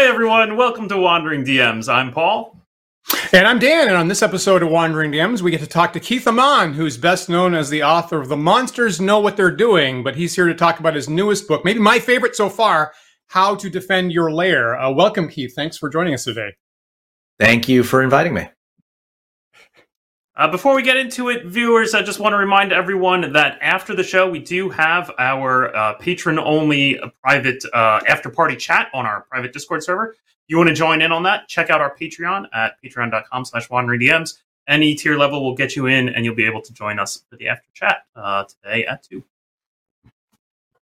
Hi, everyone. Welcome to Wandering DMs. I'm Paul. And I'm Dan, and on this episode of Wandering DMs, we get to talk to Keith Ammann, who's best known as the author of The Monsters Know What They're Doing, but he's here to talk about his newest book, maybe my favorite so far, How to Defend Your Lair. Uh, welcome, Keith. Thanks for joining us today. Thank you for inviting me. Uh, before we get into it, viewers, I just want to remind everyone that after the show, we do have our uh, patron only private uh, after party chat on our private Discord server. If you want to join in on that, check out our Patreon at patreon.com slash DMs. Any tier level will get you in, and you'll be able to join us for the after chat uh, today at 2.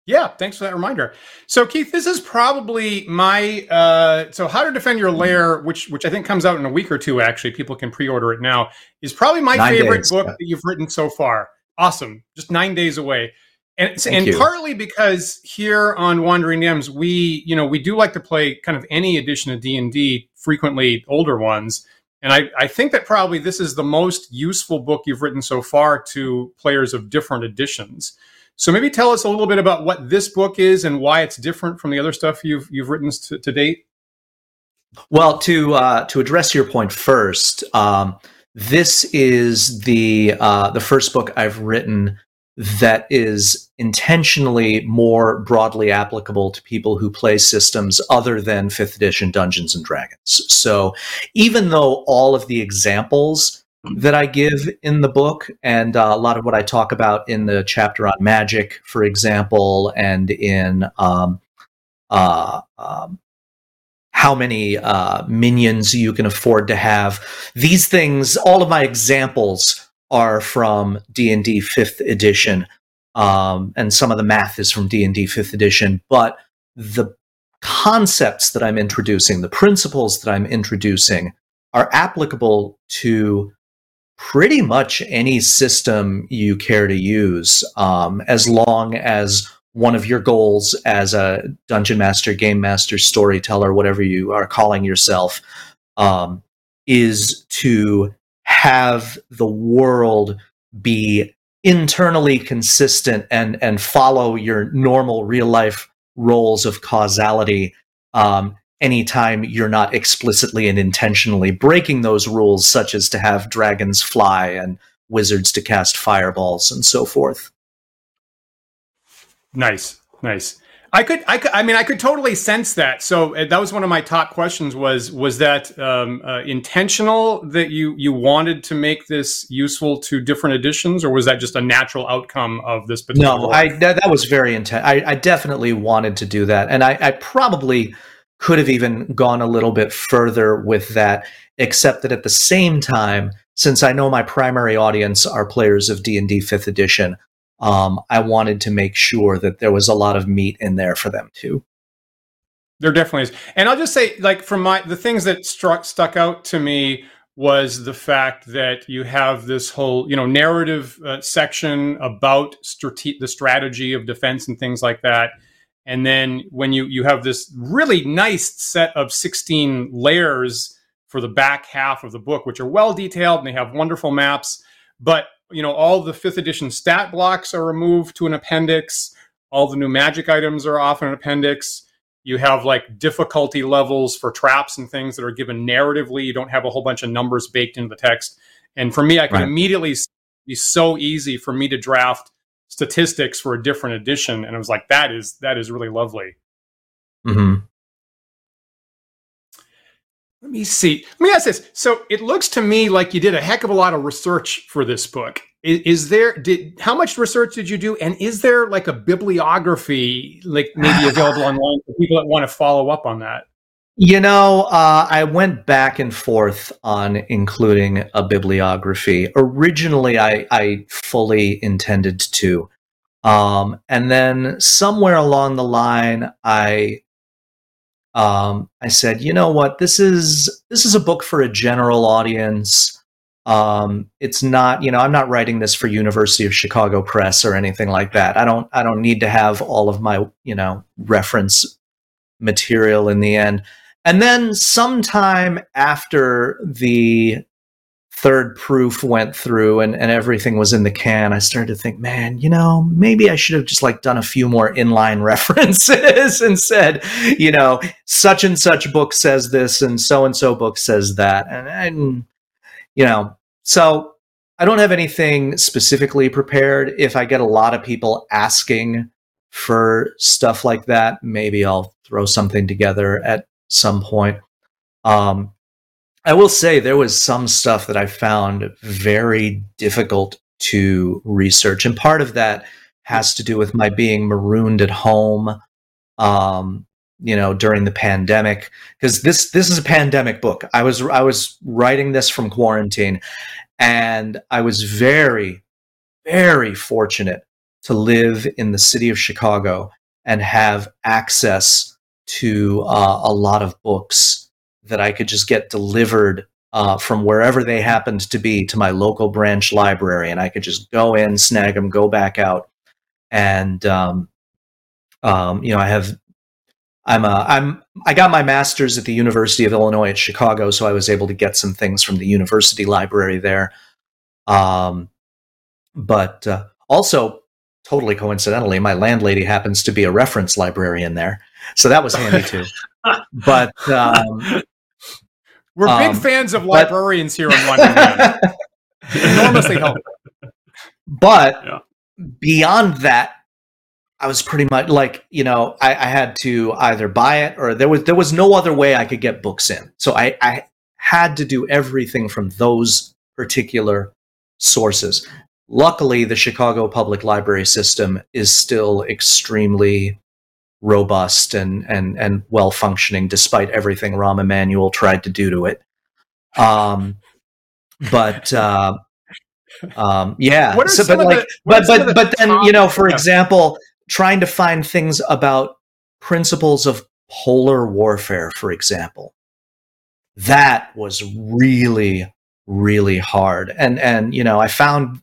Yeah, thanks for that reminder. So, Keith, this is probably my uh, so how to defend your lair, which which I think comes out in a week or two. Actually, people can pre-order it now. Is probably my nine favorite days, book yeah. that you've written so far. Awesome, just nine days away, and Thank and you. partly because here on Wandering DMs, we you know we do like to play kind of any edition of D and D, frequently older ones. And I, I think that probably this is the most useful book you've written so far to players of different editions. So maybe tell us a little bit about what this book is and why it's different from the other stuff you've you've written to, to date. Well, to uh, to address your point first, um, this is the uh, the first book I've written that is intentionally more broadly applicable to people who play systems other than fifth edition Dungeons and Dragons. So even though all of the examples that I give in the book, and uh, a lot of what I talk about in the chapter on magic, for example, and in um, uh, um, how many uh, minions you can afford to have. These things, all of my examples are from D and D Fifth Edition, um, and some of the math is from D and D Fifth Edition, but the concepts that I'm introducing, the principles that I'm introducing, are applicable to pretty much any system you care to use, um, as long as one of your goals as a dungeon master, game master, storyteller, whatever you are calling yourself, um, is to have the world be internally consistent and and follow your normal real life roles of causality um, anytime you're not explicitly and intentionally breaking those rules, such as to have dragons fly and wizards to cast fireballs and so forth. Nice, nice. I could, I could, I mean, I could totally sense that. So uh, that was one of my top questions. Was was that um, uh, intentional that you you wanted to make this useful to different editions, or was that just a natural outcome of this particular? No, I that, that was very intent. I, I, definitely wanted to do that, and I, I probably could have even gone a little bit further with that except that at the same time since i know my primary audience are players of d&d 5th edition um, i wanted to make sure that there was a lot of meat in there for them too. There definitely is. And i'll just say like from my the things that struck stuck out to me was the fact that you have this whole you know narrative uh, section about strate- the strategy of defense and things like that and then when you you have this really nice set of 16 layers for the back half of the book which are well detailed and they have wonderful maps. But you know all the fifth edition stat blocks are removed to an appendix. All the new magic items are off an appendix. You have like difficulty levels for traps and things that are given narratively. You don't have a whole bunch of numbers baked into the text. And for me i can right. immediately be so easy for me to draft statistics for a different edition and i was like that is that is really lovely. Mm-hmm. let me see. Let me ask this. So it looks to me like you did a heck of a lot of research for this book. Is, is there did how much research did you do and is there like a bibliography like maybe available online for people that want to follow up on that you know, uh, I went back and forth on including a bibliography. Originally, I, I fully intended to. Um, and then somewhere along the line, I um, I said, you know what, this is this is a book for a general audience. Um, it's not, you know, I'm not writing this for University of Chicago Press or anything like that. I don't I don't need to have all of my, you know, reference material in the end. And then sometime after the third proof went through and, and everything was in the can, I started to think, man, you know, maybe I should have just like done a few more inline references and said, you know, such and such book says this and so and so book says that. And, and, you know, so I don't have anything specifically prepared. If I get a lot of people asking for stuff like that, maybe I'll throw something together at some point. Um, I will say there was some stuff that I found very difficult to research, and part of that has to do with my being marooned at home. Um, you know, during the pandemic, because this this is a pandemic book. I was I was writing this from quarantine, and I was very, very fortunate to live in the city of Chicago and have access to uh, a lot of books that I could just get delivered uh, from wherever they happened to be to my local branch library, and I could just go in, snag them, go back out, and um, um, you know, I have. I'm a, I'm I got my master's at the University of Illinois at Chicago, so I was able to get some things from the university library there. Um, but uh, also, totally coincidentally, my landlady happens to be a reference librarian there, so that was handy too. but um, we're um, big fans of librarians but, here in London. Enormously helpful. But yeah. beyond that, I was pretty much like, you know, I, I, had to either buy it or there was there was no other way I could get books in. So I, I had to do everything from those particular sources. Luckily, the Chicago Public Library system is still extremely robust and and and well functioning despite everything Rahm Emanuel tried to do to it. Um, but uh, um, yeah, so, but like, the, but but but then you know, for yeah. example, trying to find things about principles of polar warfare, for example, that was really really hard, and and you know, I found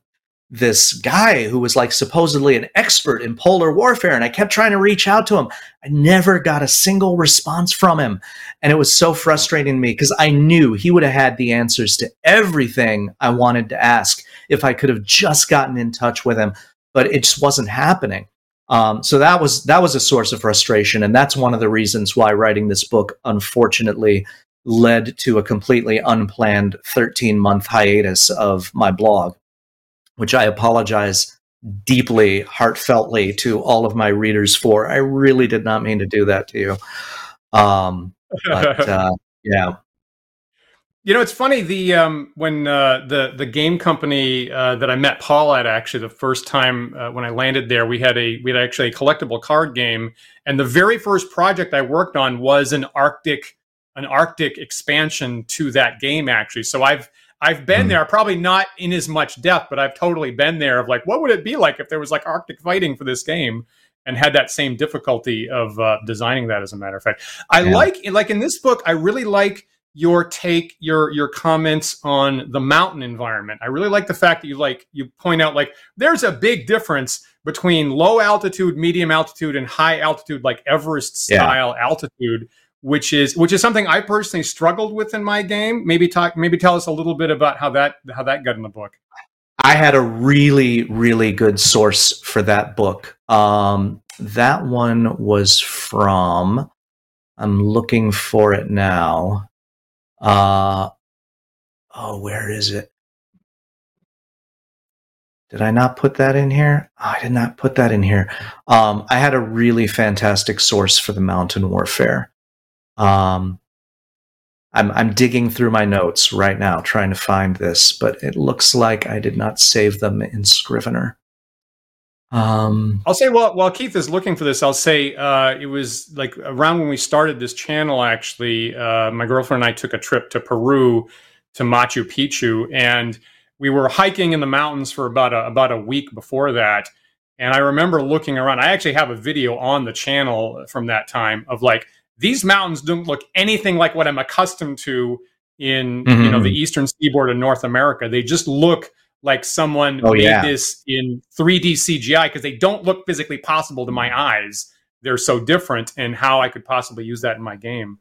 this guy who was like supposedly an expert in polar warfare and I kept trying to reach out to him. I never got a single response from him. And it was so frustrating to me because I knew he would have had the answers to everything I wanted to ask if I could have just gotten in touch with him, but it just wasn't happening. Um, so that was that was a source of frustration, and that's one of the reasons why writing this book, unfortunately, led to a completely unplanned 13 month hiatus of my blog which I apologize deeply, heartfeltly to all of my readers for. I really did not mean to do that to you. Um, but uh, yeah. You know, it's funny. The um, when uh, the the game company uh, that I met Paul at actually the first time uh, when I landed there, we had a we had actually a collectible card game, and the very first project I worked on was an Arctic an Arctic expansion to that game. Actually, so I've I've been mm. there, probably not in as much depth, but I've totally been there of like, what would it be like if there was like Arctic fighting for this game and had that same difficulty of uh, designing that as a matter of fact. I yeah. like, like in this book, I really like your take, your, your comments on the mountain environment. I really like the fact that you like, you point out like, there's a big difference between low altitude, medium altitude, and high altitude, like Everest style yeah. altitude which is which is something I personally struggled with in my game. Maybe talk, maybe tell us a little bit about how that how that got in the book. I had a really really good source for that book. Um, that one was from. I'm looking for it now. Uh, oh, where is it? Did I not put that in here? Oh, I did not put that in here. Um, I had a really fantastic source for the mountain warfare. Um, I'm, I'm digging through my notes right now trying to find this, but it looks like I did not save them in Scrivener. Um, I'll say while while Keith is looking for this, I'll say uh, it was like around when we started this channel. Actually, uh, my girlfriend and I took a trip to Peru to Machu Picchu, and we were hiking in the mountains for about a, about a week before that And I remember looking around. I actually have a video on the channel from that time of like these mountains don't look anything like what I'm accustomed to in mm-hmm. you know the eastern seaboard of North America. They just look like someone oh, made yeah. this in 3D CGI because they don't look physically possible to my eyes. They're so different, and how I could possibly use that in my game.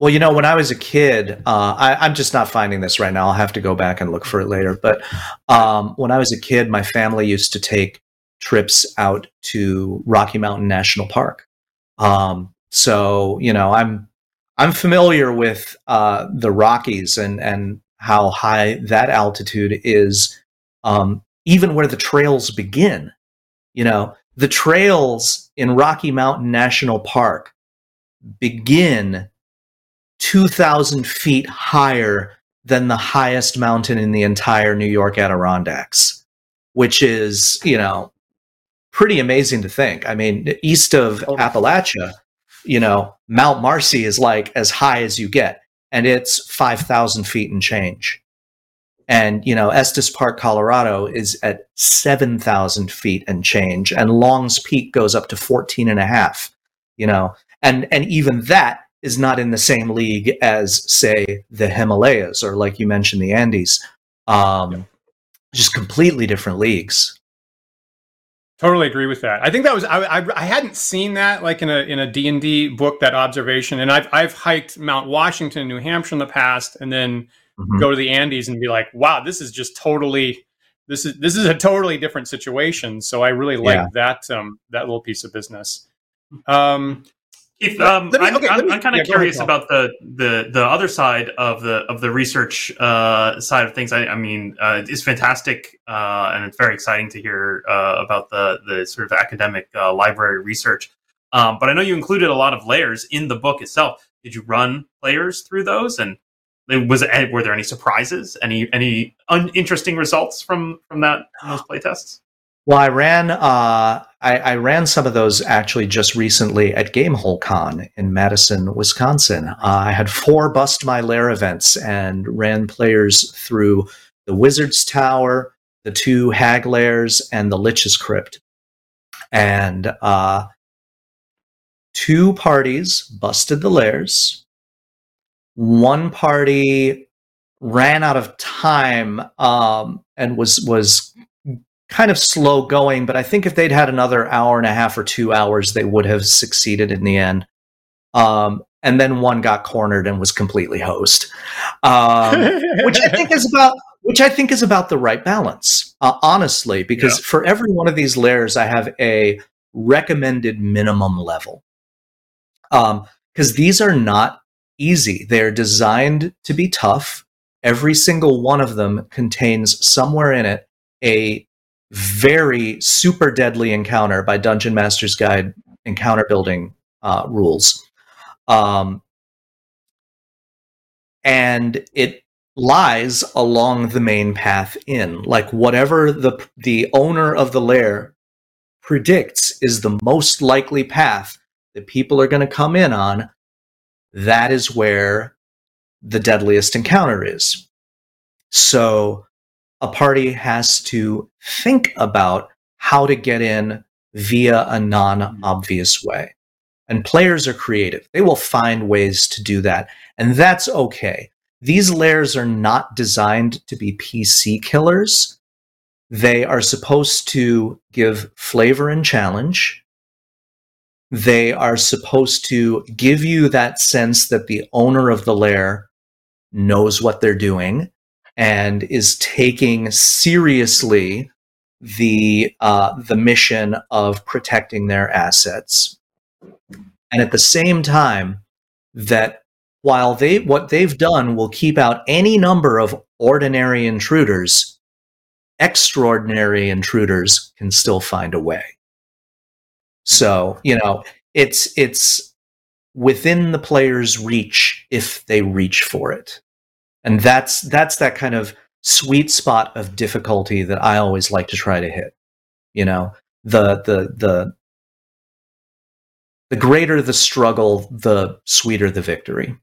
Well, you know, when I was a kid, uh, I, am just not finding this right now. I'll have to go back and look for it later. But um, when I was a kid, my family used to take trips out to Rocky Mountain National Park. Um, so, you know, I'm I'm familiar with uh, the Rockies and and how high that altitude is, um, even where the trails begin. You know, the trails in Rocky Mountain National Park begin 2,000 feet higher than the highest mountain in the entire New York Adirondacks, which is, you know, pretty amazing to think. I mean, east of Appalachia, you know, Mount Marcy is like as high as you get, and it's 5,000 feet and change. And, you know, Estes Park, Colorado is at 7,000 feet and change, and Long's Peak goes up to 14 and a half, you know, and, and even that is not in the same league as, say, the Himalayas or, like you mentioned, the Andes. Um, just completely different leagues. Totally agree with that. I think that was I, I, I hadn't seen that like in a in a D and D book that observation, and I've I've hiked Mount Washington, New Hampshire in the past, and then mm-hmm. go to the Andes and be like, wow, this is just totally this is this is a totally different situation. So I really like yeah. that um, that little piece of business. Um, Keith, um, me, I'm, okay, I'm, I'm kind of yeah, curious ahead, about the, the the other side of the of the research uh, side of things. I, I mean, uh, it's fantastic uh, and it's very exciting to hear uh, about the the sort of academic uh, library research. Um, but I know you included a lot of layers in the book itself. Did you run players through those, and was were there any surprises? Any any uninteresting results from from that from those playtests? Well, I ran uh, I, I, ran some of those actually just recently at Gamehole Con in Madison, Wisconsin. Uh, I had four Bust My Lair events and ran players through the Wizard's Tower, the two Hag Lairs, and the Lich's Crypt. And uh, two parties busted the lairs. One party ran out of time um, and was was kind of slow going, but I think if they'd had another hour and a half or two hours, they would have succeeded in the end. Um, and then one got cornered and was completely hosed, um, which I think is about which I think is about the right balance, uh, honestly. Because yeah. for every one of these layers, I have a recommended minimum level, because um, these are not easy. They're designed to be tough. Every single one of them contains somewhere in it a very super deadly encounter by Dungeon Master's Guide encounter building uh, rules. Um, and it lies along the main path in like whatever the the owner of the lair predicts is the most likely path that people are going to come in on that is where the deadliest encounter is so a party has to think about how to get in via a non obvious way. And players are creative. They will find ways to do that. And that's okay. These lairs are not designed to be PC killers. They are supposed to give flavor and challenge. They are supposed to give you that sense that the owner of the lair knows what they're doing and is taking seriously the uh, the mission of protecting their assets, and at the same time that while they what they've done will keep out any number of ordinary intruders, extraordinary intruders can still find a way. So you know it's it's within the player's reach if they reach for it and that's that's that kind of sweet spot of difficulty that I always like to try to hit. You know, the the the the greater the struggle, the sweeter the victory.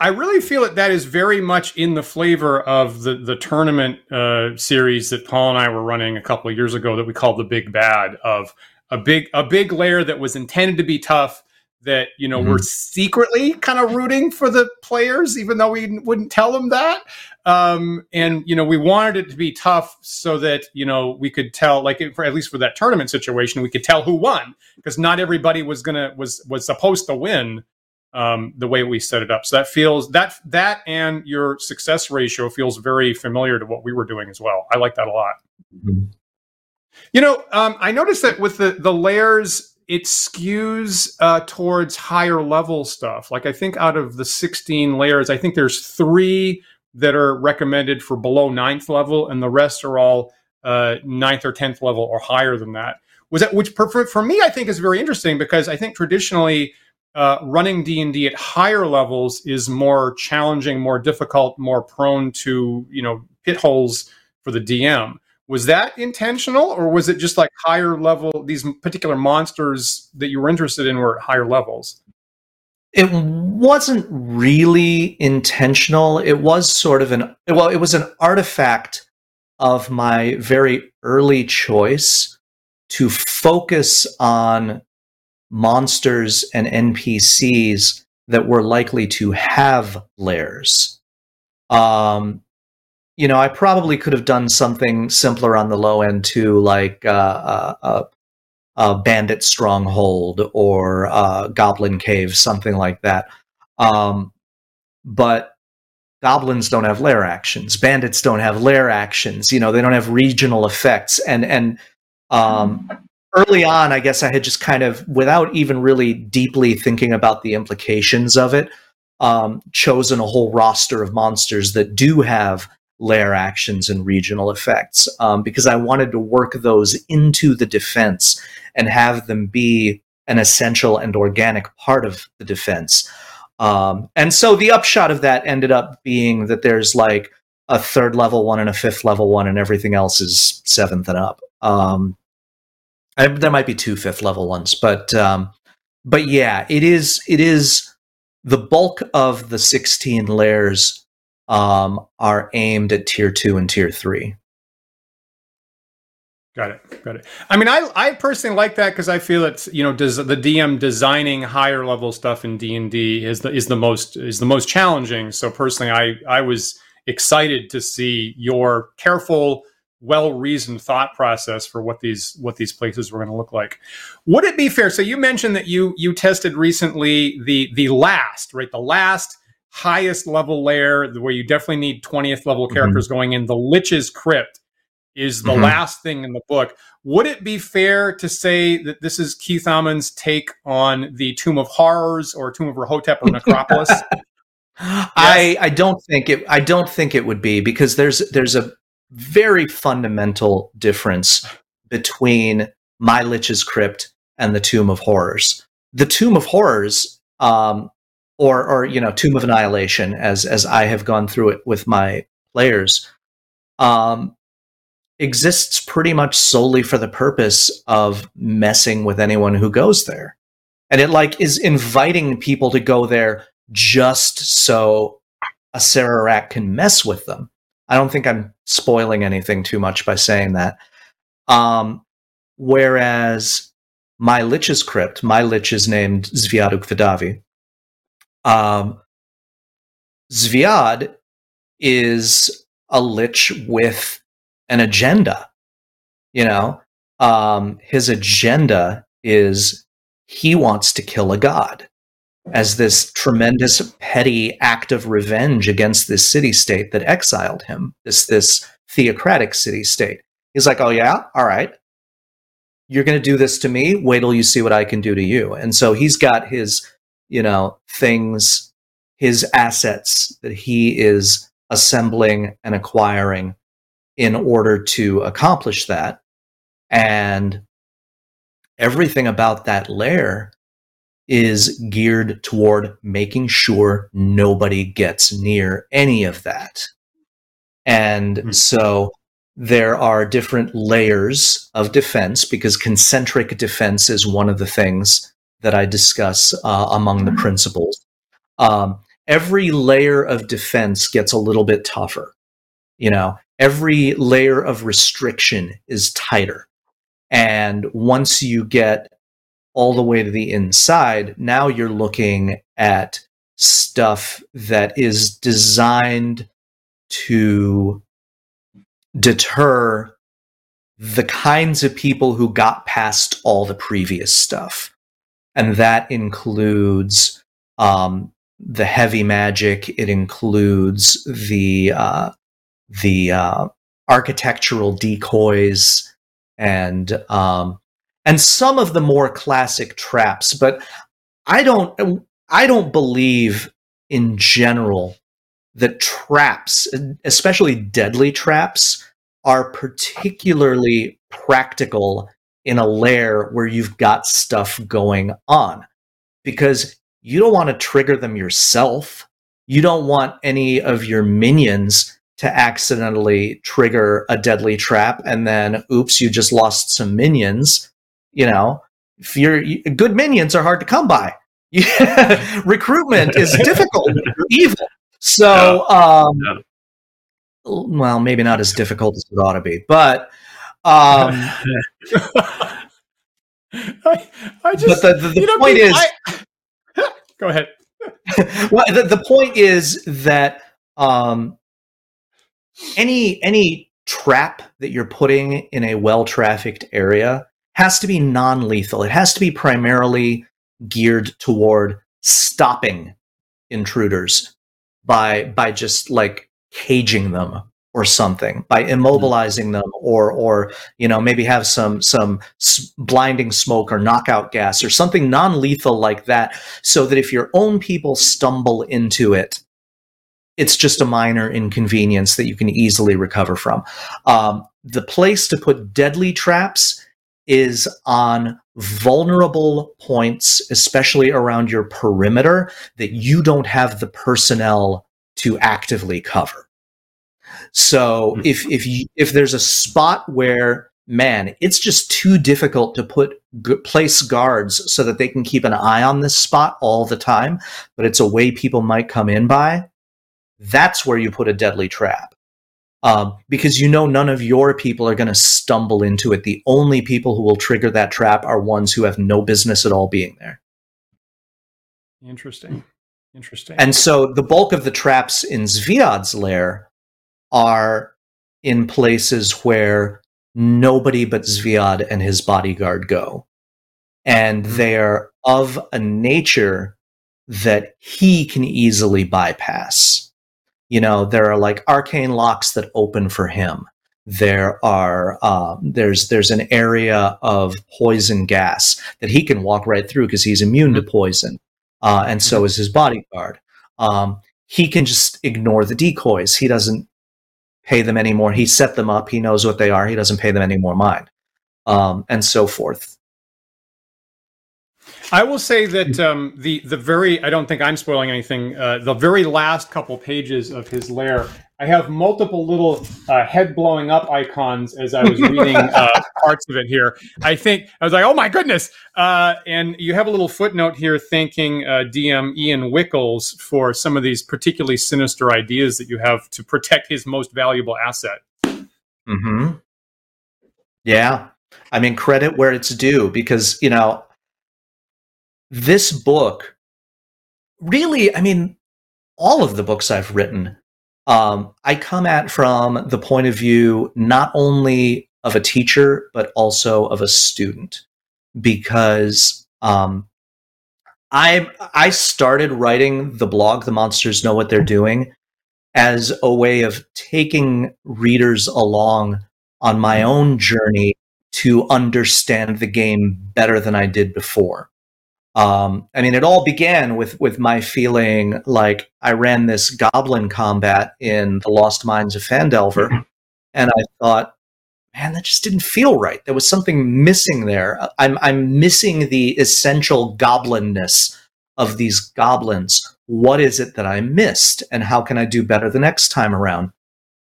I really feel that that is very much in the flavor of the the tournament uh, series that Paul and I were running a couple of years ago that we called the Big Bad of a big a big layer that was intended to be tough that you know mm-hmm. we're secretly kind of rooting for the players even though we wouldn't tell them that um, and you know we wanted it to be tough so that you know we could tell like for, at least for that tournament situation we could tell who won because not everybody was gonna was was supposed to win um, the way we set it up so that feels that that and your success ratio feels very familiar to what we were doing as well i like that a lot mm-hmm. you know um, i noticed that with the the layers it skews uh, towards higher level stuff. Like I think out of the 16 layers, I think there's three that are recommended for below ninth level, and the rest are all uh, ninth or tenth level or higher than that. Was that which for, for me I think is very interesting because I think traditionally uh, running D and D at higher levels is more challenging, more difficult, more prone to you know pit holes for the DM was that intentional or was it just like higher level these particular monsters that you were interested in were at higher levels? It wasn't really intentional. It was sort of an well it was an artifact of my very early choice to focus on monsters and npcs that were likely to have lairs. Um, you know, I probably could have done something simpler on the low end too, like uh, uh, uh, a bandit stronghold or uh, goblin cave, something like that. Um, but goblins don't have lair actions. Bandits don't have lair actions. You know, they don't have regional effects. And and um, early on, I guess I had just kind of, without even really deeply thinking about the implications of it, um, chosen a whole roster of monsters that do have lair actions and regional effects um, because I wanted to work those into the defense and have them be an essential and organic part of the defense. Um, and so the upshot of that ended up being that there's like a third level one and a fifth level one, and everything else is seventh and up. Um, I, there might be two fifth level ones, but um, but yeah, it is it is the bulk of the 16 lairs um, are aimed at tier two and tier three. Got it. Got it. I mean, I I personally like that because I feel it's you know does the DM designing higher level stuff in D and D is the is the most is the most challenging. So personally, I I was excited to see your careful, well reasoned thought process for what these what these places were going to look like. Would it be fair? So you mentioned that you you tested recently the the last right the last highest level layer where you definitely need 20th level mm-hmm. characters mm-hmm. going in the lich's crypt is the mm-hmm. last thing in the book would it be fair to say that this is keith Ammann's take on the tomb of horrors or tomb of Rahotep or necropolis yes. i i don't think it i don't think it would be because there's there's a very fundamental difference between my lich's crypt and the tomb of horrors the tomb of horrors um, or or you know Tomb of Annihilation as as I have gone through it with my players um, exists pretty much solely for the purpose of messing with anyone who goes there. And it like is inviting people to go there just so Acererak can mess with them. I don't think I'm spoiling anything too much by saying that. Um, whereas my lich's crypt my lich is named Zviaduk Vidavi um, Zviad is a lich with an agenda. You know, um, his agenda is he wants to kill a god as this tremendous petty act of revenge against this city state that exiled him, this this theocratic city state. He's like, oh yeah, all right. You're going to do this to me. Wait till you see what I can do to you. And so he's got his you know, things, his assets that he is assembling and acquiring in order to accomplish that. And everything about that lair is geared toward making sure nobody gets near any of that. And mm-hmm. so there are different layers of defense because concentric defense is one of the things that I discuss uh, among the principles. Um, every layer of defense gets a little bit tougher. You know, every layer of restriction is tighter. And once you get all the way to the inside, now you're looking at stuff that is designed to deter the kinds of people who got past all the previous stuff. And that includes um, the heavy magic. It includes the uh, the uh, architectural decoys and um, and some of the more classic traps. But I don't I don't believe in general that traps, especially deadly traps, are particularly practical in a lair where you've got stuff going on. Because you don't want to trigger them yourself. You don't want any of your minions to accidentally trigger a deadly trap and then oops you just lost some minions. You know if you're good minions are hard to come by. Recruitment is difficult evil. So um well maybe not as difficult as it ought to be but um I, I just but the, the, the you know, point is I, go ahead well the, the point is that um any any trap that you're putting in a well-trafficked area has to be non-lethal. It has to be primarily geared toward stopping intruders by by just like caging them or something by immobilizing them or or you know maybe have some some blinding smoke or knockout gas or something non-lethal like that so that if your own people stumble into it it's just a minor inconvenience that you can easily recover from. Um, the place to put deadly traps is on vulnerable points, especially around your perimeter, that you don't have the personnel to actively cover. So hmm. if if you, if there's a spot where man, it's just too difficult to put place guards so that they can keep an eye on this spot all the time, but it's a way people might come in by that's where you put a deadly trap. Um, because you know none of your people are going to stumble into it. The only people who will trigger that trap are ones who have no business at all being there. Interesting. Interesting. And so the bulk of the traps in Zviad's lair are in places where nobody but Zviad and his bodyguard go. And hmm. they're of a nature that he can easily bypass you know there are like arcane locks that open for him there are um, there's there's an area of poison gas that he can walk right through because he's immune to mm-hmm. poison uh, and so mm-hmm. is his bodyguard um, he can just ignore the decoys he doesn't pay them anymore. He set them up. He knows what they are. He doesn't pay them any more mind. Um, and so forth. I will say that um, the the very I don't think I'm spoiling anything. Uh, the very last couple pages of his lair, I have multiple little uh, head blowing up icons as I was reading uh, parts of it here. I think I was like, oh my goodness! Uh, and you have a little footnote here thanking uh, DM Ian Wickles for some of these particularly sinister ideas that you have to protect his most valuable asset. Hmm. Yeah. I mean, credit where it's due because you know this book really, I mean, all of the books I've written, um, I come at from the point of view not only of a teacher, but also of a student. Because um, I I started writing the blog, The Monsters Know What They're Doing, as a way of taking readers along on my own journey to understand the game better than I did before. Um, I mean, it all began with with my feeling like I ran this goblin combat in the Lost Mines of Phandelver, mm-hmm. and I thought, man, that just didn't feel right. There was something missing there. I'm I'm missing the essential goblinness of these goblins. What is it that I missed, and how can I do better the next time around?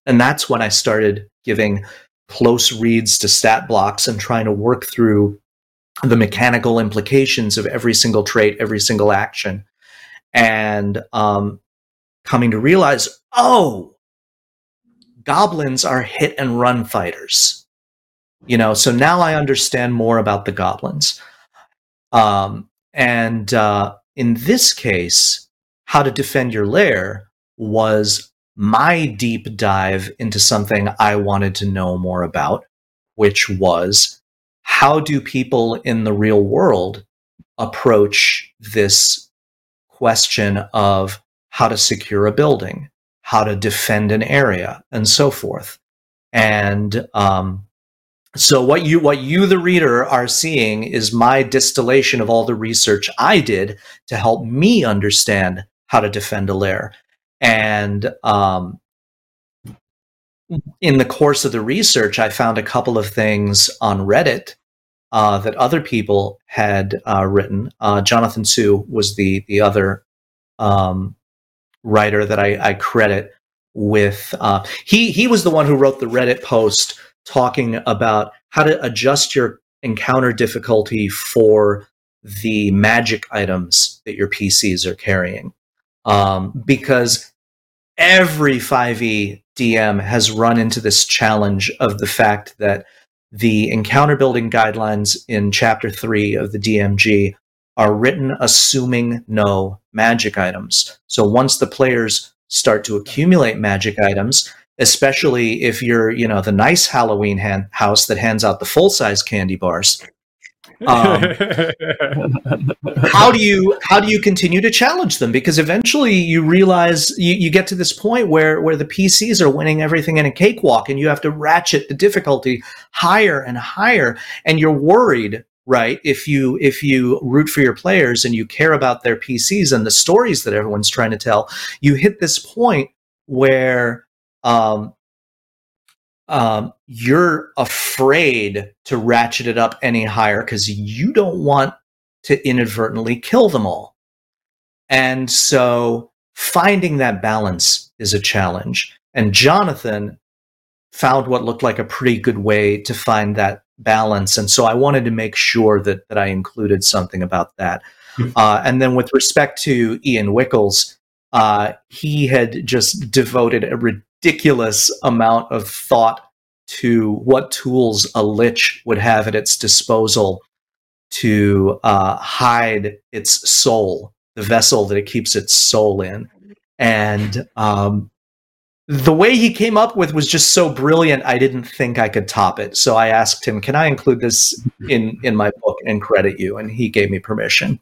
And that's when I started giving close reads to stat blocks and trying to work through the mechanical implications of every single trait, every single action. and um, coming to realize, oh, goblins are hit and run fighters. You know, so now I understand more about the goblins. Um, and uh, in this case, how to defend your lair was my deep dive into something I wanted to know more about, which was how do people in the real world approach this question of how to secure a building, how to defend an area, and so forth. And um, so what you what you the reader are seeing is my distillation of all the research I did to help me understand how to defend a lair. And um, in the course of the research, I found a couple of things on Reddit uh, that other people had uh, written. Uh, Jonathan Sue was the the other um, writer that I, I credit with. Uh, he he was the one who wrote the Reddit post talking about how to adjust your encounter difficulty for the magic items that your PCs are carrying. Um, because every 5e DM has run into this challenge of the fact that the encounter building guidelines in chapter 3 of the DMG are written assuming no magic items. So once the players start to accumulate magic items, especially if you're, you know, the nice Halloween house that hands out the full size candy bars. Um, how do you how do you continue to challenge them? Because eventually you realize you, you get to this point where where the PCs are winning everything in a cakewalk, and you have to ratchet the difficulty higher and higher, and you're worried right if you if you root for your players and you care about their pcs and the stories that everyone's trying to tell you hit this point where um, um, you're afraid to ratchet it up any higher because you don't want to inadvertently kill them all. And so finding that balance is a challenge. And Jonathan found what looked like a pretty good way to find that balance. And so I wanted to make sure that, that I included something about that. Hmm. Uh, and then with respect to Ian Wickles, uh, he had just devoted a ridiculous amount of thought to what tools a lich would have at its disposal to uh, hide its soul, the vessel that it keeps its soul in. And um, the way he came up with was just so brilliant, I didn't think I could top it. So I asked him, "Can I include this in in my book and credit you?" And he gave me permission.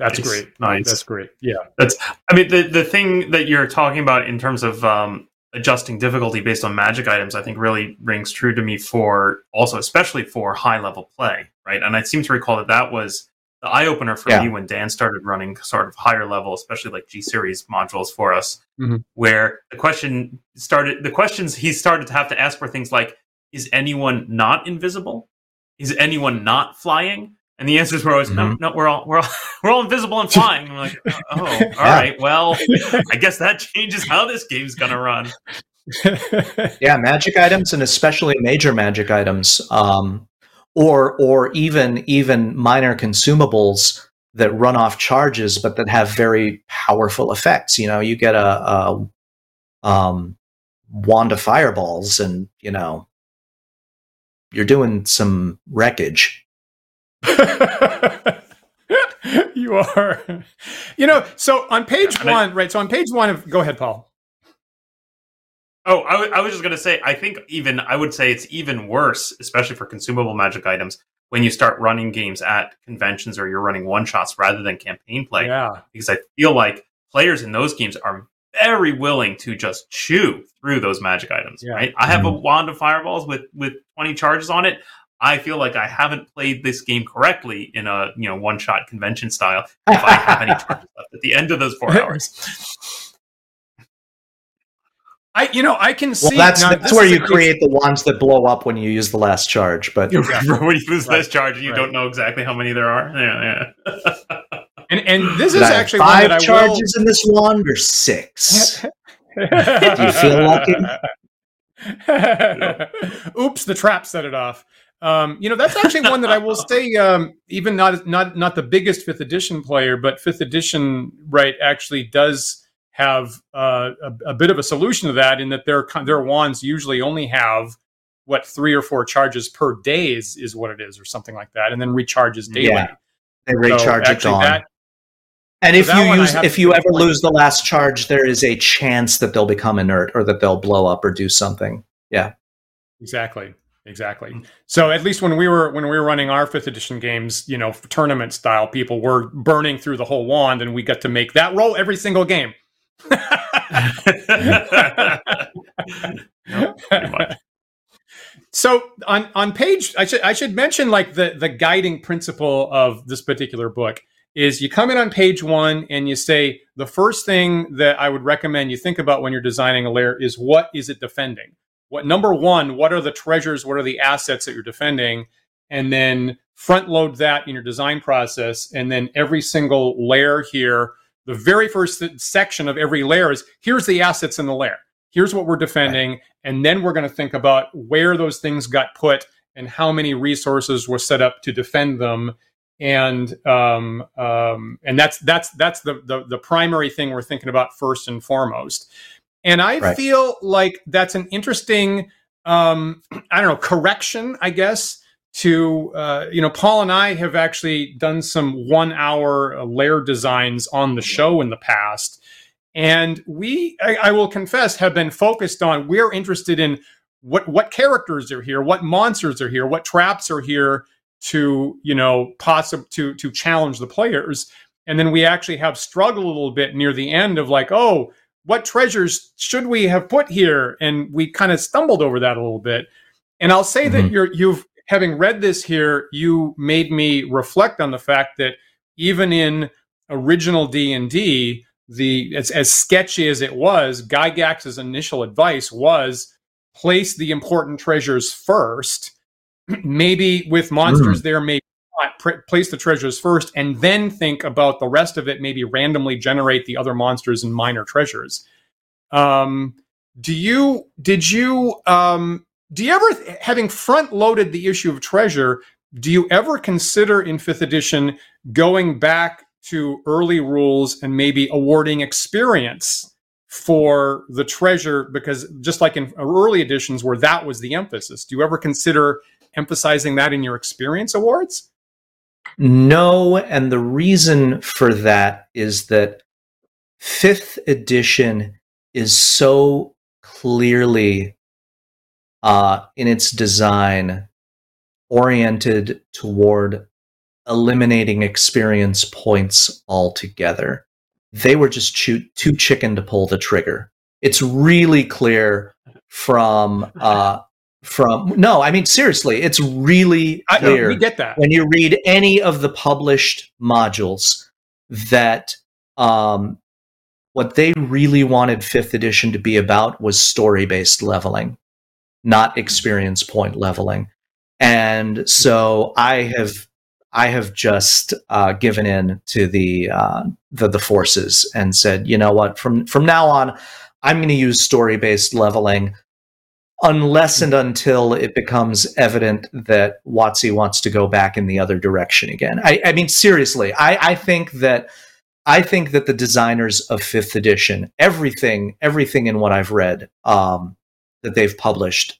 That's nice. great. Nice. That's great. Yeah. That's. I mean, the the thing that you're talking about in terms of um, adjusting difficulty based on magic items, I think really rings true to me for also, especially for high level play, right? And I seem to recall that that was the eye opener for yeah. me when Dan started running sort of higher level, especially like G series modules for us, mm-hmm. where the question started, the questions he started to have to ask were things like, is anyone not invisible? Is anyone not flying? And the answers were always mm-hmm. no, no, we're all we're all we're all invisible and flying. And we're like, oh, all yeah. right, well, I guess that changes how this game's gonna run. yeah, magic items and especially major magic items, um, or or even even minor consumables that run off charges, but that have very powerful effects. You know, you get a, a um, wand of fireballs, and you know, you're doing some wreckage. you are. You know, so on page yeah, one, I, right? So on page one of, go ahead, Paul. Oh, I, w- I was just going to say, I think even, I would say it's even worse, especially for consumable magic items, when you start running games at conventions or you're running one shots rather than campaign play. Yeah. Because I feel like players in those games are very willing to just chew through those magic items, yeah. right? I have mm-hmm. a wand of fireballs with, with 20 charges on it. I feel like I haven't played this game correctly in a you know one shot convention style if I have any charges left at the end of those four hours. I you know I can see well, that's now, that's where you create the ones that blow up when you use the last charge. But you when you use the last charge and you right. don't know exactly how many there are. Yeah, yeah. and and this Did is actually five charges will... in this wand or six. Do you feel lucky? Oops, the trap set it off. Um, you know, that's actually one that I will say, um, even not not not the biggest fifth edition player, but fifth edition, right, actually does have uh, a, a, bit of a solution to that in that their their wands usually only have what three or four charges per day is, is what it is, or something like that, and then recharges daily. Yeah, they recharge so it on. That, and if you use if you ever lose the last charge, there is a chance that they'll become inert or that they'll blow up or do something. Yeah. Exactly. Exactly. So at least when we were when we were running our fifth edition games, you know, tournament style, people were burning through the whole wand, and we got to make that roll every single game. so on on page, I should I should mention like the the guiding principle of this particular book is you come in on page one and you say the first thing that I would recommend you think about when you're designing a layer is what is it defending? What number one, what are the treasures, what are the assets that you're defending? And then front load that in your design process. And then every single layer here, the very first section of every layer is here's the assets in the layer. Here's what we're defending. Right. And then we're going to think about where those things got put and how many resources were set up to defend them and um, um, and that's that's that's the, the, the primary thing we're thinking about first and foremost. And I right. feel like that's an interesting um, I don't know correction, I guess. To uh, you know, Paul and I have actually done some one-hour layer designs on the show in the past, and we, I, I will confess, have been focused on. We're interested in what what characters are here, what monsters are here, what traps are here to you know possible to to challenge the players and then we actually have struggled a little bit near the end of like oh what treasures should we have put here and we kind of stumbled over that a little bit and i'll say mm-hmm. that you're you've having read this here you made me reflect on the fact that even in original d&d the as, as sketchy as it was gygax's initial advice was place the important treasures first maybe with monsters mm. there, maybe pr- place the treasures first and then think about the rest of it, maybe randomly generate the other monsters and minor treasures. Um, do you, did you, um, do you ever, having front loaded the issue of treasure, do you ever consider in fifth edition going back to early rules and maybe awarding experience for the treasure because just like in early editions where that was the emphasis do you ever consider emphasizing that in your experience awards? No, and the reason for that is that fifth edition is so clearly uh, in its design oriented toward eliminating experience points altogether. They were just too, too chicken to pull the trigger. It's really clear from uh, from no i mean seriously it's really clear I, get that. when you read any of the published modules that um, what they really wanted fifth edition to be about was story based leveling not experience point leveling. And so i have i have just uh, given in to the, uh, the the forces and said you know what? From from now on i'm going to use story based leveling unless and until it becomes evident that WotC wants to go back in the other direction again. I, I mean, seriously, I, I, think that I think that the designers of Fifth Edition, everything, everything in what I've read um, that they've published,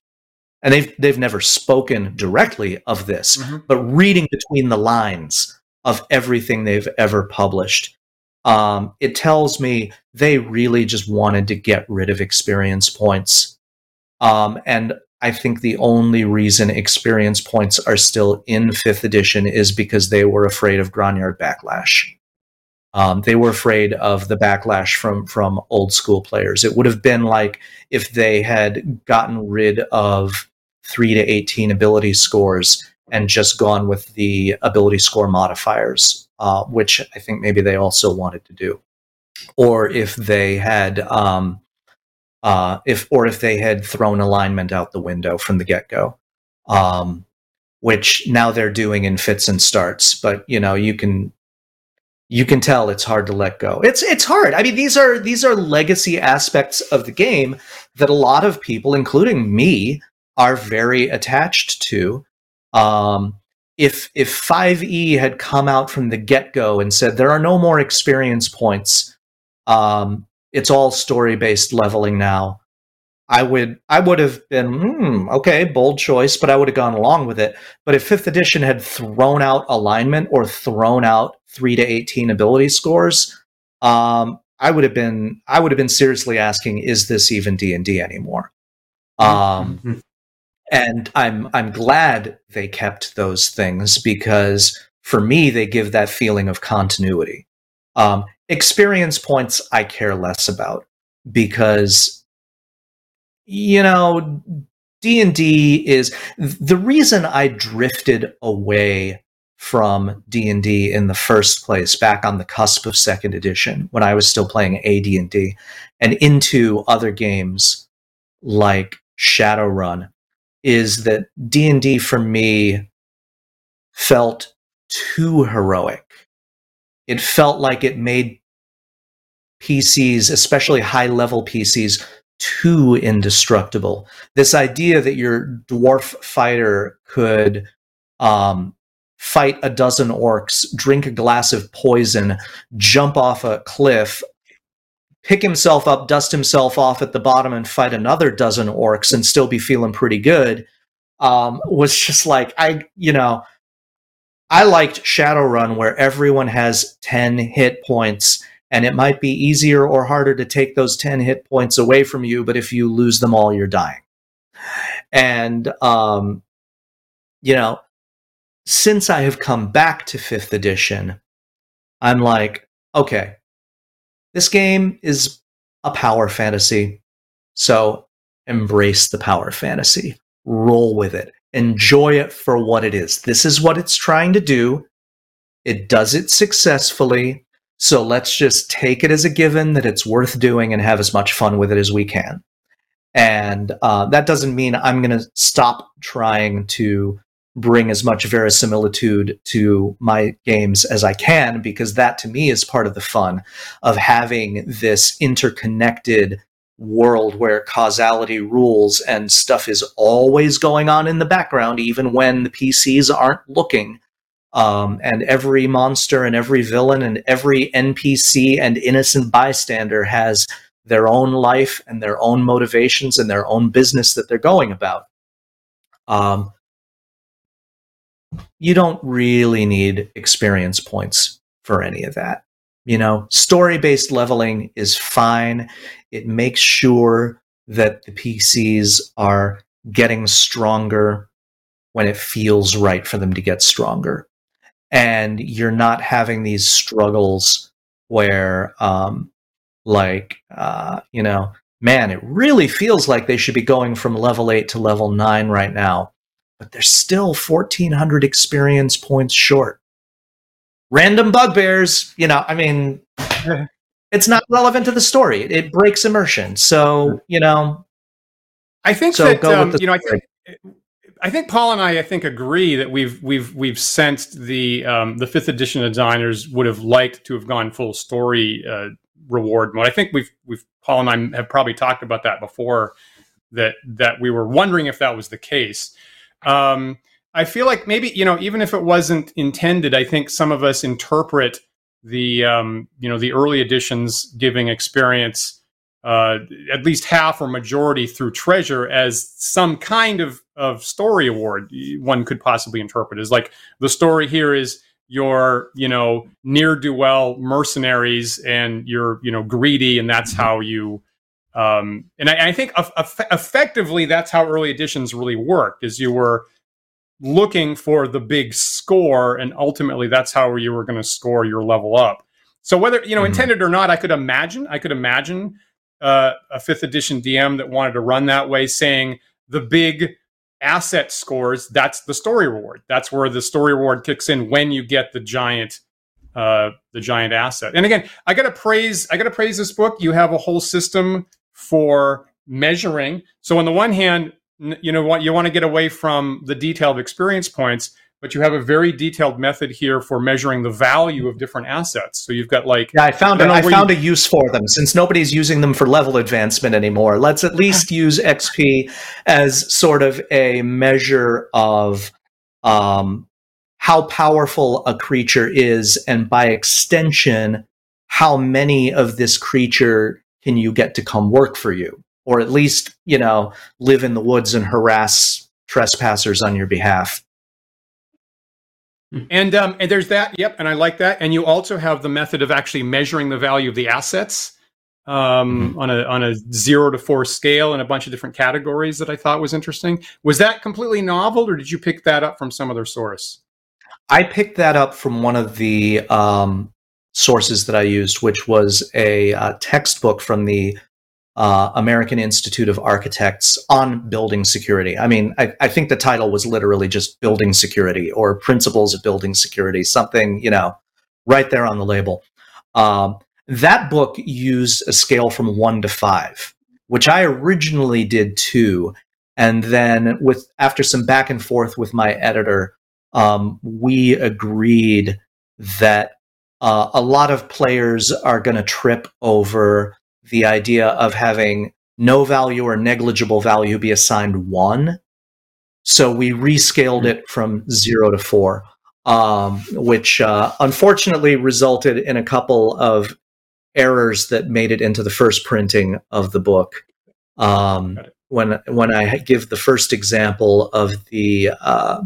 and they've they've never spoken directly of this, mm-hmm. but reading between the lines of everything they've ever published. Um, it tells me they really just wanted to get rid of experience points um, and I think the only reason experience points are still in fifth edition is because they were afraid of Grognard backlash. Um, they were afraid of the backlash from from old school players. It would have been like if they had gotten rid of three to eighteen ability scores and just gone with the ability score modifiers, uh, which I think maybe they also wanted to do, or if they had um, uh, if or if they had thrown alignment out the window from the get go, um, which now they're doing in fits and starts. But you know, you can you can tell it's hard to let go. It's it's hard. I mean, these are these are legacy aspects of the game that a lot of people, including me, are very attached to. Um, if if 5e had come out from the get-go and said there are no more experience points um, it's all story-based leveling now i would i would have been hmm, okay bold choice but i would have gone along with it but if fifth edition had thrown out alignment or thrown out 3 to 18 ability scores um, i would have been i would have been seriously asking is this even d&d anymore um, Mm-hmm. and I'm I'm glad they kept those things because for me they give that feeling of continuity. Um, experience points I care less about because you know D and D is the reason I drifted away from D and D in the first place, back on the cusp of second edition when I was still playing AD and D, and into other games like Shadowrun is that D&D for me felt too heroic. It felt like it made PCs, especially high level PCs, too indestructible. This idea that your dwarf fighter could um, fight a dozen orcs, drink a glass of poison, jump off a cliff, pick himself up, dust himself off at the bottom, and fight another dozen orcs and still be feeling pretty good um, was just like I, you know, I liked Shadowrun where everyone has ten hit points, and it might be easier or harder to take those ten hit points away from you, but if you lose them all, you're dying. And um, you know, since I have come back to fifth edition, I'm like, okay, this game is a power fantasy. So embrace the power fantasy, roll with it, enjoy it for what it is. This is what it's trying to do. It does it successfully. So let's just take it as a given that it's worth doing and have as much fun with it as we can. And uh, that doesn't mean I'm going to stop trying to bring as much verisimilitude to my games as I can, because that to me is part of the fun of having this interconnected world where causality rules and stuff is always going on in the background, even when the PCs aren't looking. Um, and every monster and every villain and every NPC and innocent bystander has their own life and their own motivations and their own business that they're going about. Um, you don't really need experience points for any of that. You know, story based leveling is fine. It makes sure that the PCs are getting stronger when it feels right for them to get stronger. And you're not having these struggles where, um, like, uh, you know, man, it really feels like they should be going from level eight to level nine right now but they're still 1400 experience points short. Random bugbears, you know, I mean, it's not relevant to the story. It breaks immersion. So, you know, I think so that um, you know, I think I think Paul and I, I think, agree that we've we've we've sensed the um, the fifth edition designers would have liked to have gone full story uh, reward mode. I think we've we've Paul and I have probably talked about that before. That that we were wondering if that was the case. Um, I feel like maybe you know, even if it wasn't intended, I think some of us interpret the um, you know the early editions giving experience uh, at least half or majority through treasure as some kind of of story award. One could possibly interpret is like the story here is your you know near do well mercenaries and you're you know greedy and that's how you um, and I, I think eff- eff- effectively that's how early editions really worked is you were looking for the big score and ultimately that's how you were going to score your level up so whether you know Mhm. intended or not i could imagine i could imagine uh, a fifth edition dm that wanted to run that way saying the big asset scores that's the story reward. That's where the story reward kicks in when you get the giant uh, the giant asset. And again i gotta praise i gotta praise this book. You have a whole system for measuring. So on the one hand you know what you want to get away from the detailed experience points but you have a very detailed method here for measuring the value of different assets so you've got like Yeah, I found I a, don't I where found a use for them since nobody's using them for level advancement anymore. Let's at least use XP as sort of a measure of um, how powerful a creature is, and by extension, how many of this creature can you get to come work for you, or at least you know live in the woods and harass trespassers on your behalf. And um, and there's that. Yep, and I like that. And you also have the method of actually measuring the value of the assets um, mm-hmm. on a on a zero to four scale in a bunch of different categories that I thought was interesting. Was that completely novel, or did you pick that up from some other source? I picked that up from one of the um, sources that I used, which was a uh, textbook from the uh, American Institute of Architects on building security. I mean, I, I, think the title was literally just building security or principles of building security, something, you know, right there on the label. Um, that book used a scale from one to five, which I originally did too. And then with after some back and forth with my editor, um, we agreed that uh, a lot of players are going to trip over the idea of having no value or negligible value be assigned one. So we rescaled it from zero to four, um, which uh, unfortunately resulted in a couple of errors that made it into the first printing of the book. Um, when when I give the first example of the uh,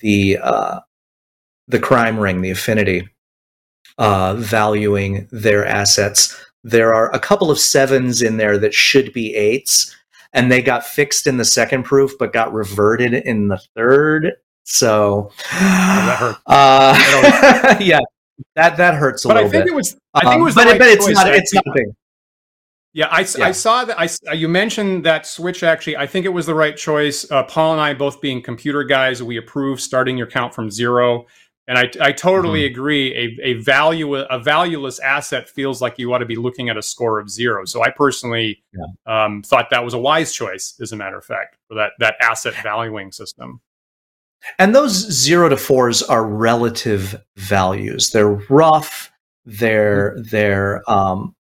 the uh, the crime ring, the affinity, uh, valuing their assets, there are a couple of sevens in there that should be eights, and they got fixed in the second proof, but got reverted in the third. So, that. Uh, yeah, that that hurts a but little bit. But I think bit. it was. I think it was. Um, but, right but it's not. It's nothing. Yeah, I, yeah. I saw that. I you mentioned that switch. Actually, I think it was the right choice. Uh, Paul and I, both being computer guys, we approve starting your count from zero. And I, I totally mm-hmm. agree. A, a value a valueless asset feels like you ought to be looking at a score of zero. So I personally yeah. um, thought that was a wise choice, as a matter of fact, for that that asset valuing system. And those zero to fours are relative values. They're rough. They're mm-hmm. they're um,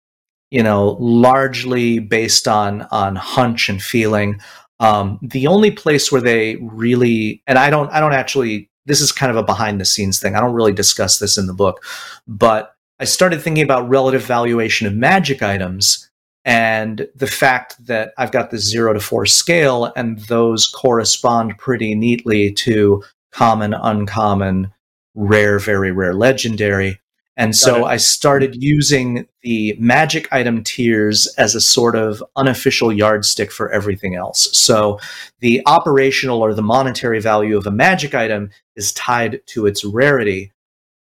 you know largely based on on hunch and feeling. Um, the only place where they really and I don't I don't actually this is kind of a behind the scenes thing. I don't really discuss this in the book, but I started thinking about relative valuation of magic items and the fact that I've got this zero to four scale and those correspond pretty neatly to common, uncommon, rare, very rare, legendary. And so I started using the magic item tiers as a sort of unofficial yardstick for everything else. So the operational or the monetary value of a magic item is tied to its rarity.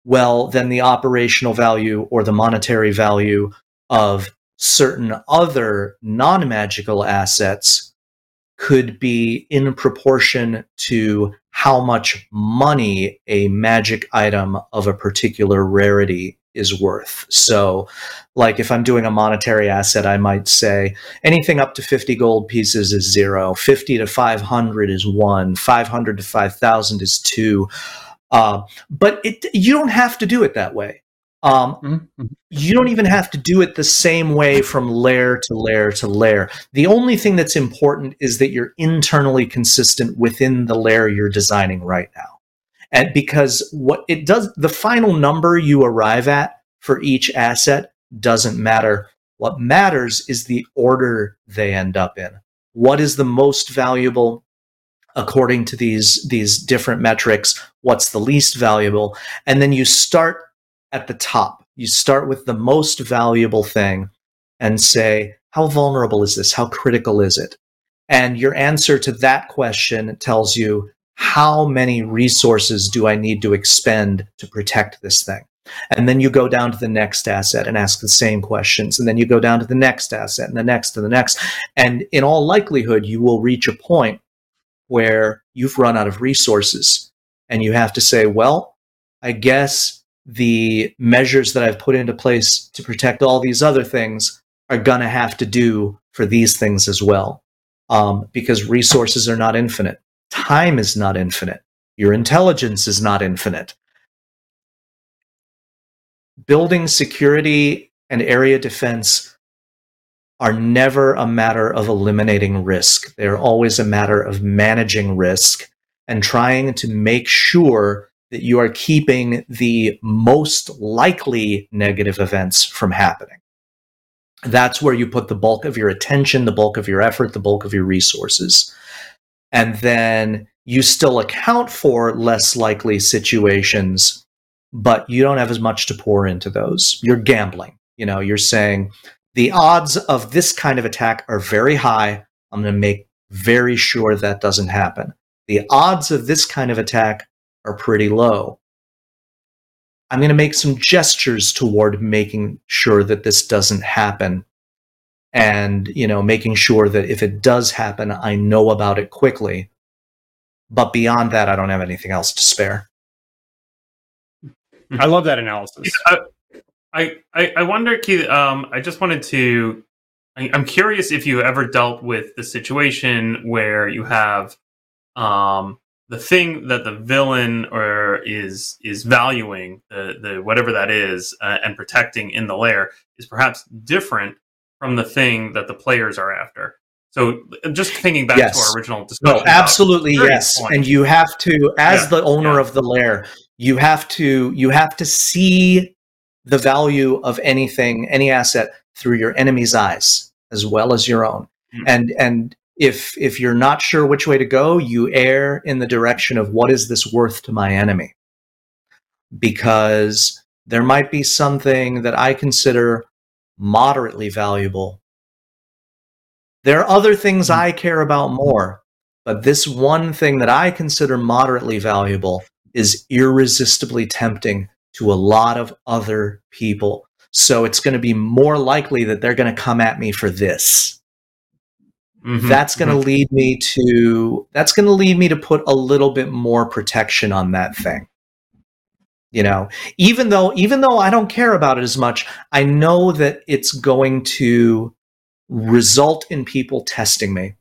Well, then the operational value or the monetary value of certain other non magical assets could be in proportion to how much money a magic item of a particular rarity is worth. So, like if I'm doing a monetary asset, I might say anything up to 50 gold pieces is zero, 50 to 500 is one, 500 to 5,000 is two. Uh, but it, you don't have to do it that way. Um, mm-hmm. mm-hmm. You don't even have to do it the same way from layer to layer to layer. The only thing that's important is that you're internally consistent within the layer you're designing right now. And because what it does, the final number you arrive at for each asset doesn't matter. What matters is the order they end up in. What is the most valuable according to these, these different metrics? What's the least valuable? And then you start at the top. You start with the most valuable thing and say, how vulnerable is this? How critical is it? And your answer to that question tells you how many resources do I need to expend to protect this thing? And then you go down to the next asset and ask the same questions. And then you go down to the next asset and the next and the next. And in all likelihood, you will reach a point where you've run out of resources and you have to say, well, I guess the measures that I've put into place to protect all these other things are going to have to do for these things as well. Um, because resources are not infinite. Time is not infinite. Your intelligence is not infinite. Building security and area defense are never a matter of eliminating risk. They're always a matter of managing risk and trying to make sure that you are keeping the most likely negative events from happening. That's where you put the bulk of your attention, the bulk of your effort, the bulk of your resources. And then you still account for less likely situations, but you don't have as much to pour into those. You're gambling. You know, you're saying the odds of this kind of attack are very high. I'm going to make very sure that doesn't happen. The odds of this kind of attack are pretty low. I'm going to make some gestures toward making sure that this doesn't happen and, you know, making sure that if it does happen, I know about it quickly. But beyond that, I don't have anything else to spare. I love that analysis. I, I, I wonder, Keith, um, I just wanted to, I, I'm curious if you ever dealt with the situation where you have, um, the thing that the villain or is is valuing the the whatever that is uh, and protecting in the lair is perhaps different from the thing that the players are after. So just thinking back yes. to our original discussion. No, absolutely yes. Point. And you have to as yeah. the owner yeah. of the lair, you have to you have to see the value of anything, any asset through your enemy's eyes as well as your own. Mm-hmm. And and if if you're not sure which way to go, you err in the direction of what is this worth to my enemy? Because there might be something that I consider moderately valuable. There are other things I care about more, but this one thing that I consider moderately valuable is irresistibly tempting to a lot of other people. So it's going to be more likely that they're going to come at me for this. Mm-hmm. That's going to mm-hmm. lead me to that's going to lead me to put a little bit more protection on that thing. You know, even though even though I don't care about it as much, I know that it's going to result in people testing me.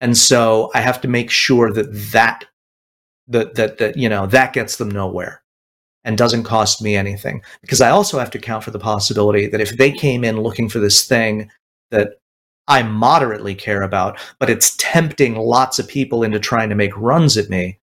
And so I have to make sure that that that that, that you know, that gets them nowhere and doesn't cost me anything because I also have to account for the possibility that if they came in looking for this thing that I moderately care about, but it's tempting lots of people into trying to make runs at me.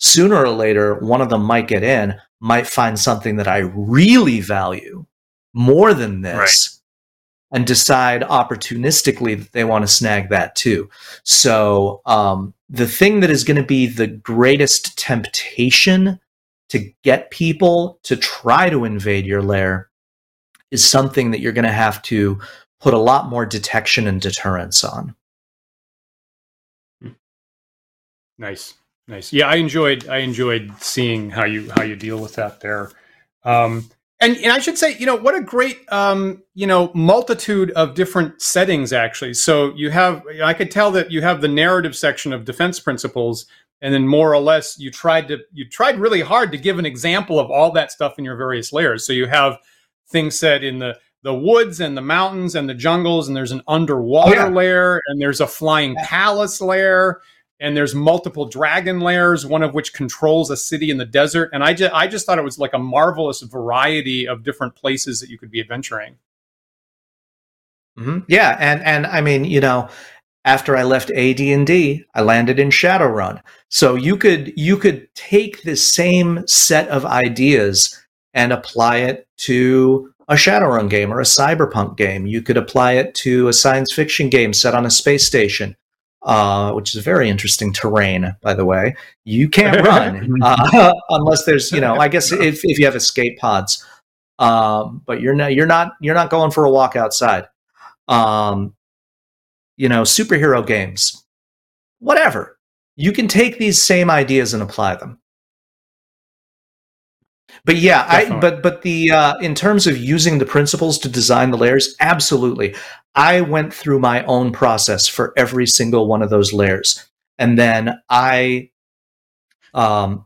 Sooner or later, one of them might get in, might find something that I really value more than this, right. and decide opportunistically that they want to snag that too. So, um, the thing that is going to be the greatest temptation to get people to try to invade your lair is something that you're going to have to put a lot more detection and deterrence on. Nice, nice. Yeah, I enjoyed I enjoyed seeing how you how you deal with that there. Um, and and I should say, you know, what a great um, you know multitude of different settings actually. So you have I could tell that you have the narrative section of defense principles, and then more or less you tried to you tried really hard to give an example of all that stuff in your various layers. So you have things said in the the woods and the mountains and the jungles, and there's an underwater oh, yeah. layer, and there's a flying palace layer, and there's multiple dragon layers, one of which controls a city in the desert. And I just I just thought it was like a marvelous variety of different places that you could be adventuring. Mm-hmm. Yeah, and and I mean, you know, after I left AD&D, I landed in Shadowrun. So you could you could take the same set of ideas and apply it to a Shadowrun game or a cyberpunk game. You could apply it to a science fiction game set on a space station, uh, which is very interesting terrain, by the way. You can't run uh, unless there's, you know, I guess if, if you have escape pods, um, but you're not you're not you're not going for a walk outside. Um, you know, superhero games, whatever. You can take these same ideas and apply them. But yeah, Definitely. I but but the uh, in terms of using the principles to design the layers, absolutely. I went through my own process for every single one of those layers, and then I, um,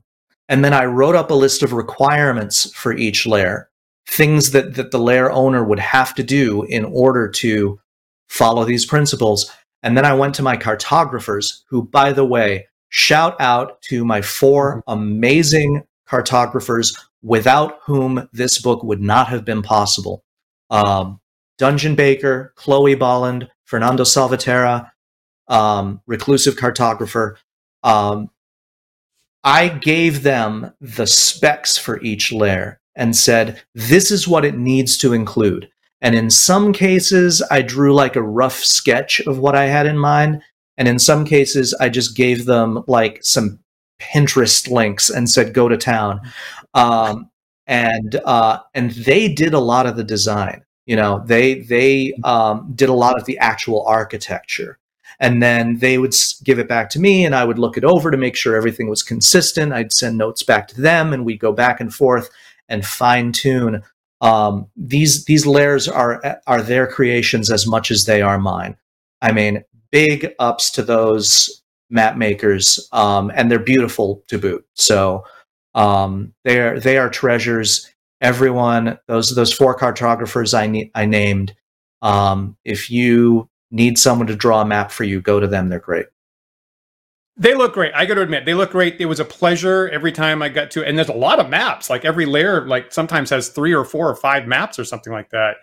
and then I wrote up a list of requirements for each layer, things that that the layer owner would have to do in order to follow these principles. And then I went to my cartographers, who, by the way, shout out to my four mm-hmm. amazing cartographers without whom this book would not have been possible. Um, Dungeon Baker, Chloe Bolland, Fernando Salvaterra, um, Reclusive Cartographer. Um, I gave them the specs for each layer and said, this is what it needs to include. And in some cases, I drew like a rough sketch of what I had in mind. And in some cases, I just gave them like some Pinterest links and said, go to town. Um, and uh, and they did a lot of the design. You know, they they um, did a lot of the actual architecture, and then they would give it back to me, and I would look it over to make sure everything was consistent. I'd send notes back to them, and we'd go back and forth and fine tune. Um, these these layers are are their creations as much as they are mine. I mean, big ups to those map makers, um, and they're beautiful to boot. So um, they are they are treasures. Everyone, those those four cartographers I I named. Um, if you need someone to draw a map for you, go to them. They're great. They look great. I got to admit, they look great. It was a pleasure every time I got to, and there's a lot of maps. Like every layer, like sometimes has three or four or five maps or something like that,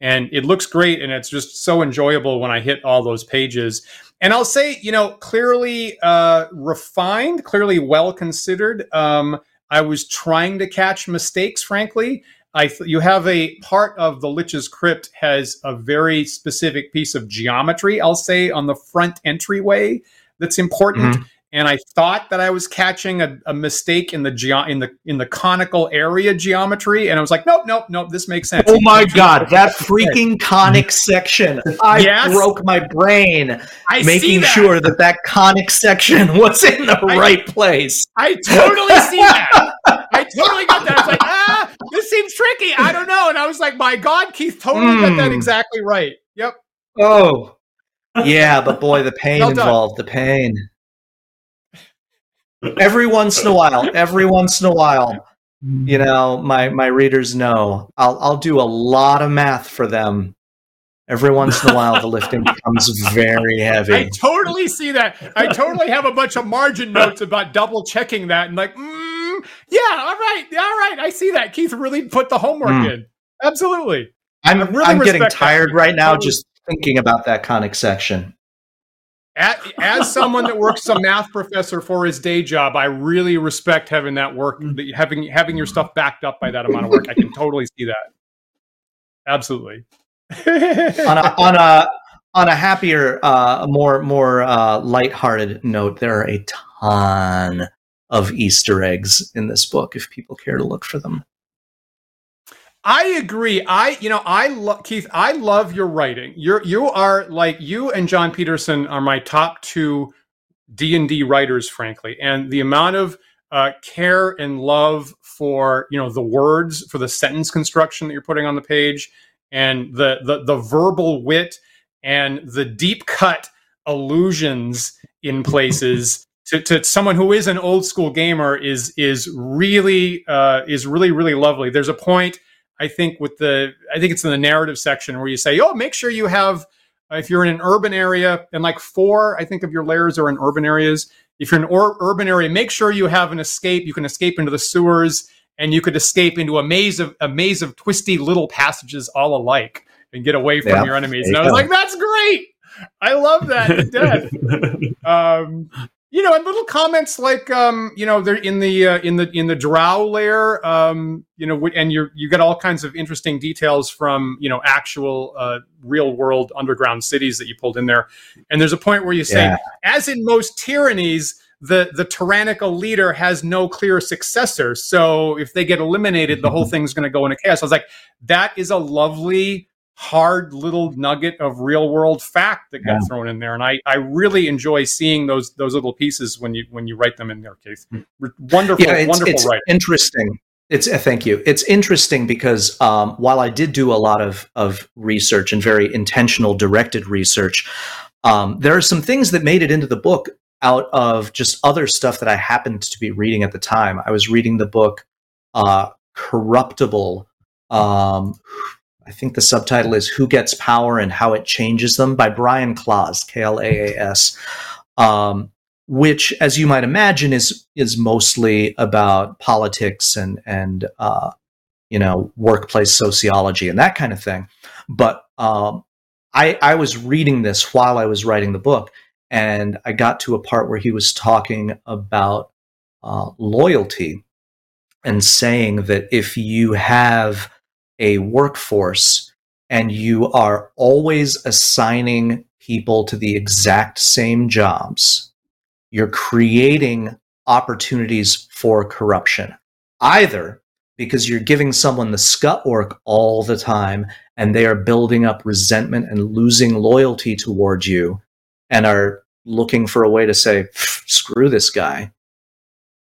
and it looks great. And it's just so enjoyable when I hit all those pages. And I'll say, you know, clearly uh, refined, clearly well considered. Um, I was trying to catch mistakes, frankly. I th- you have a part of the Lich's Crypt has a very specific piece of geometry, I'll say, on the front entryway that's important. Mm-hmm. And I thought that I was catching a, a mistake in the ge- in the in the conical area geometry, and I was like, nope, nope, nope. This makes sense. Oh my god, that freaking conic section! I yes. broke my brain I making that. sure that that conic section was in the I, right place. I totally see that. I totally got that. I was like, ah, this seems tricky. I don't know. And I was like, my God, Keith totally mm. got that hmm. exactly right. Yep. Oh, yeah, but boy, the pain well involved, the pain. Every once in a while, every once in a while, you know, my my readers know I'll I'll do a lot of math for them. Every once in a while, the lifting becomes very heavy. I totally see that. I totally have a bunch of margin notes about double checking that and like, mm, yeah, all right, all right, I see that. Keith really put the homework mm. in. Absolutely. I'm really I'm getting tired that. right now just thinking about that conic section. As, as someone that works as a math professor for his day job, I really respect having that work, having having your stuff backed up by that amount of work. I can totally see that. Absolutely. on a on a on a happier, uh, more more uh, lighthearted note, there are a ton of Easter eggs in this book. If people care to look for them. I agree. I, you know, I love Keith. I love your writing. You're you are like you and Jon Peterson are my top two D and D writers, frankly. And the amount of uh, care and love for you know the words for the sentence construction that you're putting on the page, and the the, the verbal wit and the deep cut allusions in places. to, to someone who is an old school gamer is is really uh, is really really lovely. There's a point I think with the I think it's in the narrative section where you say, oh, make sure you have uh, if you're in an urban area and like four, I think of your layers are in urban areas. If you're in an or- urban area, make sure you have an escape. You can escape into the sewers and you could escape into a maze of a maze of twisty little passages all alike and get away from yeah, your enemies. And I was go. like, that's great. I love that to death. um, you know, and little comments like, um, you know, they're in the uh, in the in the drow layer, um, you know, and you you get all kinds of interesting details from you know actual uh, real world underground cities that you pulled in there. And there's a point where you say, yeah. as in most tyrannies, the the tyrannical leader has no clear successor. So if they get eliminated, the whole thing's going to go into chaos. I was like, that is a lovely hard little nugget of real world fact that got yeah. thrown in there. And I, I really enjoy seeing those those little pieces when you when you write them in their case hmm. wonderful yeah, it's, wonderful it's writing. interesting. It's uh, thank you. It's interesting because um, while i did do a lot of of research and very intentional directed research um, there are some things that made it into the book out of just other stuff that i happened to be reading at the time. I was reading the book uh, corruptible um, I think the subtitle is Who Gets Power and How It Changes Them by Brian Klaas, K L A A S, um, which, as you might imagine, is is mostly about politics and and uh, you know workplace sociology and that kind of thing. But um, I, I was reading this while I was writing the book, and I got to a part where he was talking about uh, loyalty and saying that if you have a workforce and you are always assigning people to the exact same jobs, you're creating opportunities for corruption. Either because you're giving someone the scut work all the time and they are building up resentment and losing loyalty towards you and are looking for a way to say, screw this guy.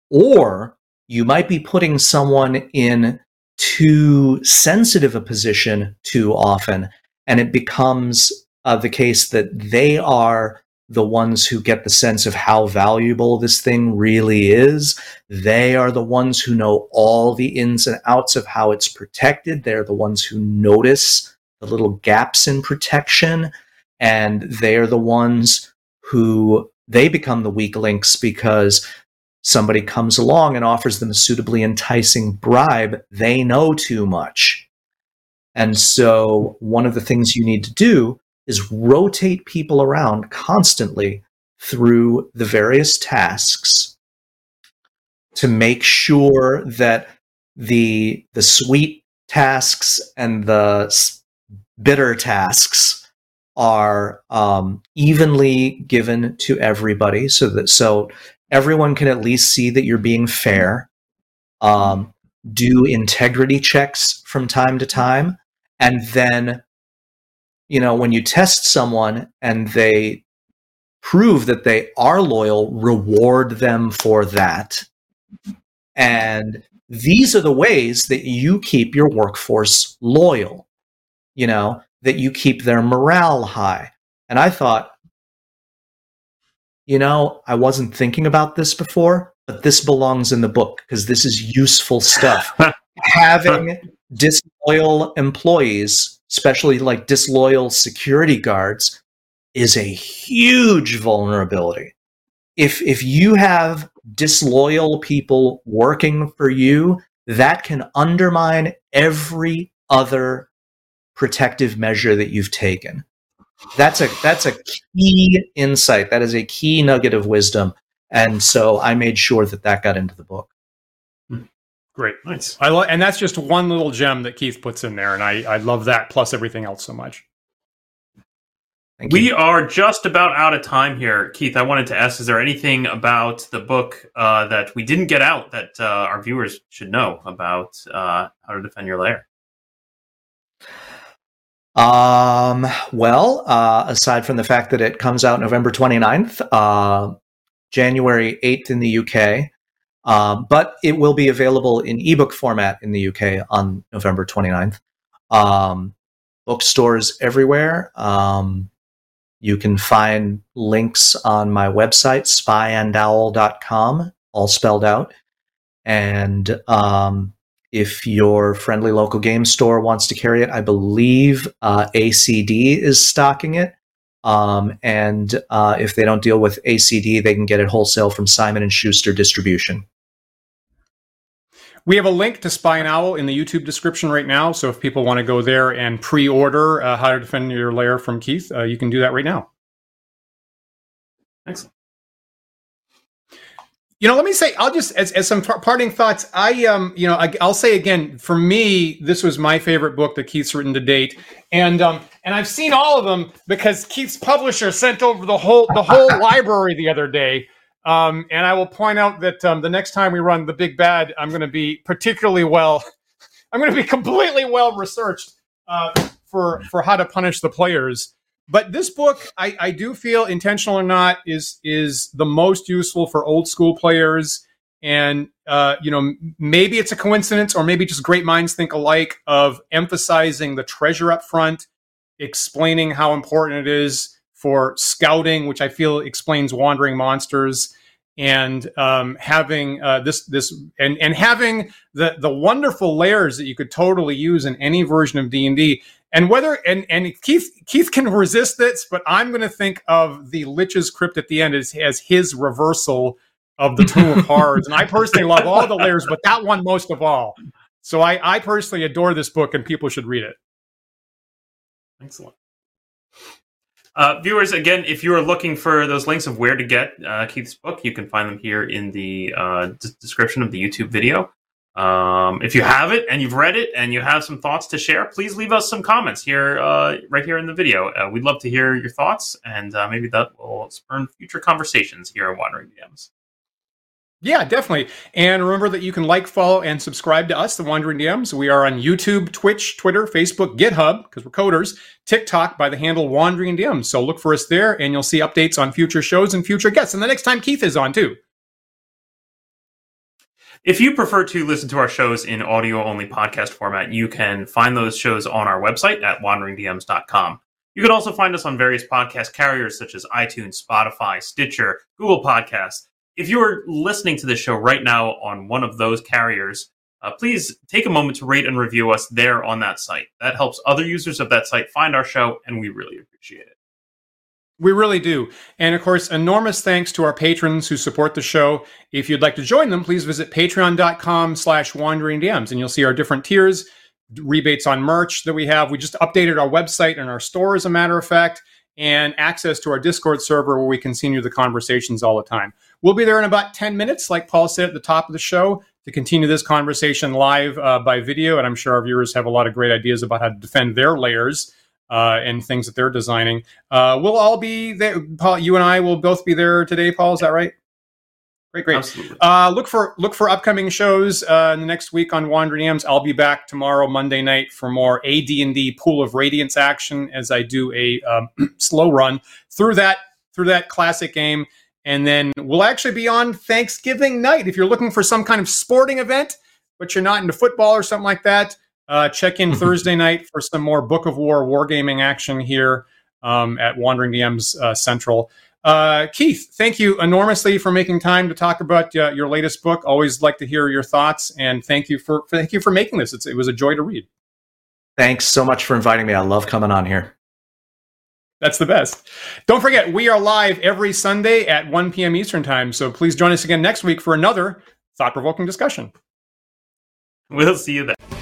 Or you might be putting someone in too sensitive a position too often, and it becomes uh, the case that they are the ones who get the sense of how valuable this thing really is. They are the ones who know all the ins and outs of how it's protected. They're the ones who notice the little gaps in protection. And they're the ones who they become the weak links because somebody comes along and offers them a suitably enticing bribe. They know too much. And so, one of the things you need to do is rotate people around constantly through the various tasks to make sure that the the sweet tasks and the bitter tasks are um, evenly given to everybody so that so everyone can at least see that you're being fair um, do integrity checks from time to time and then you know, when you test someone and they prove that they are loyal, reward them for that. And these are the ways that you keep your workforce loyal, you know, that you keep their morale high. And I thought, you know, I wasn't thinking about this before, but this belongs in the book because this is useful stuff. Having disloyal employees especially like disloyal security guards, is a huge vulnerability. If if you have disloyal people working for you, that can undermine every other protective measure that you've taken. That's a that's a key insight. That is a key nugget of wisdom. And so I made sure that that got into the book. Great, nice. I love, and that's just one little gem that Keith puts in there, and I I love that plus everything else so much. Thank we you. are just about out of time here, Keith. I wanted to ask: Is there anything about the book uh, that we didn't get out that uh, our viewers should know about uh, how to defend your lair? Um, well, uh, aside from the fact that it comes out November 29th, uh, January 8th in the UK, um, but it will be available in ebook format in the UK on November 29th. Um, bookstores everywhere. Um, you can find links on my website, spyandowl.com, all spelled out. And um, if your friendly local game store wants to carry it, I believe uh, ACD is stocking it. Um, and uh, if they don't deal with ACD, they can get it wholesale from Simon and Schuster Distribution. We have a link to Spy and Owl in the YouTube description right now. So if people want to go there and pre-order uh, How to Defend Your Lair from Keith, uh, you can do that right now. Excellent. You know, let me say, I'll just as, as some parting thoughts. I um, you know, I, will say again, for me, this was my favorite book that Keith's written to date, and um, and I've seen all of them because Keith's publisher sent over the whole the whole library the other day. Um, and I will point out that um, the next time we run the big bad, I'm going to be particularly well. I'm going to be completely well researched uh, for for how to punish the players. But this book, I, I do feel, intentional or not, is is the most useful for old school players. And uh, you know, maybe it's a coincidence, or maybe just great minds think alike of emphasizing the treasure up front, explaining how important it is for scouting, which I feel explains wandering monsters, and um, having uh, this this and and having the the wonderful layers that you could totally use in any version of D and D. And whether and and Keith Keith can resist this, but I'm going to think of the Lich's crypt at the end as as his reversal of the Tomb of Horrors. And I personally love all the layers, but that one most of all. So I I personally adore this book, and people should read it. Excellent. Uh, viewers, again, if you are looking for those links of where to get uh, Keith's book, you can find them here in the uh, d- description of the YouTube video. Um, if you have it and you've read it and you have some thoughts to share, please leave us some comments here, uh, right here in the video. Uh, we'd love to hear your thoughts, and uh, maybe that will spur future conversations here at Wandering DMs. Yeah, definitely. And remember that you can like, follow, and subscribe to us, the Wandering DMs. We are on YouTube, Twitch, Twitter, Facebook, GitHub, because we're coders, TikTok by the handle Wandering DMs. So look for us there, and you'll see updates on future shows and future guests. And the next time Keith is on, too. If you prefer to listen to our shows in audio only podcast format, you can find those shows on our website at wanderingdms.com. You can also find us on various podcast carriers such as iTunes, Spotify, Stitcher, Google Podcasts if you're listening to this show right now on one of those carriers, uh, please take a moment to rate and review us there on that site. That helps other users of that site find our show, and we really appreciate it. We really do. And of course, enormous thanks to our patrons who support the show. If you'd like to join them, please visit patreon.com slash wandering DMs and you'll see our different tiers, rebates on merch that we have. We just updated our website and our store, as a matter of fact, and access to our Discord server where we continue the conversations all the time. We'll be there in about 10 minutes, like Paul said at the top of the show, to continue this conversation live uh, by video. And I'm sure our viewers have a lot of great ideas about how to defend their layers uh, and things that they're designing. Uh, we'll all be there. Paul, you and I will both be there today, Paul. Is that right? Great, great. Uh, look for look for upcoming shows uh, in the next week on Wandering DMs. I'll be back tomorrow, Monday night, for more AD&D Pool of Radiance action as I do a um, slow run through that through that classic game. And then we'll actually be on Thanksgiving night. If you're looking for some kind of sporting event, but you're not into football or something like that, uh, check in Thursday night for some more Book of War wargaming action here um, at Wandering DMs uh, Central. Uh, Keith, thank you enormously for making time to talk about uh, your latest book. Always like to hear your thoughts, and thank you for, for thank you for making this. It's, it was a joy to read. Thanks so much for inviting me. I love coming on here. That's the best. Don't forget, we are live every Sunday at 1 p.m. Eastern Time. So please join us again next week for another thought provoking discussion. We'll see you then.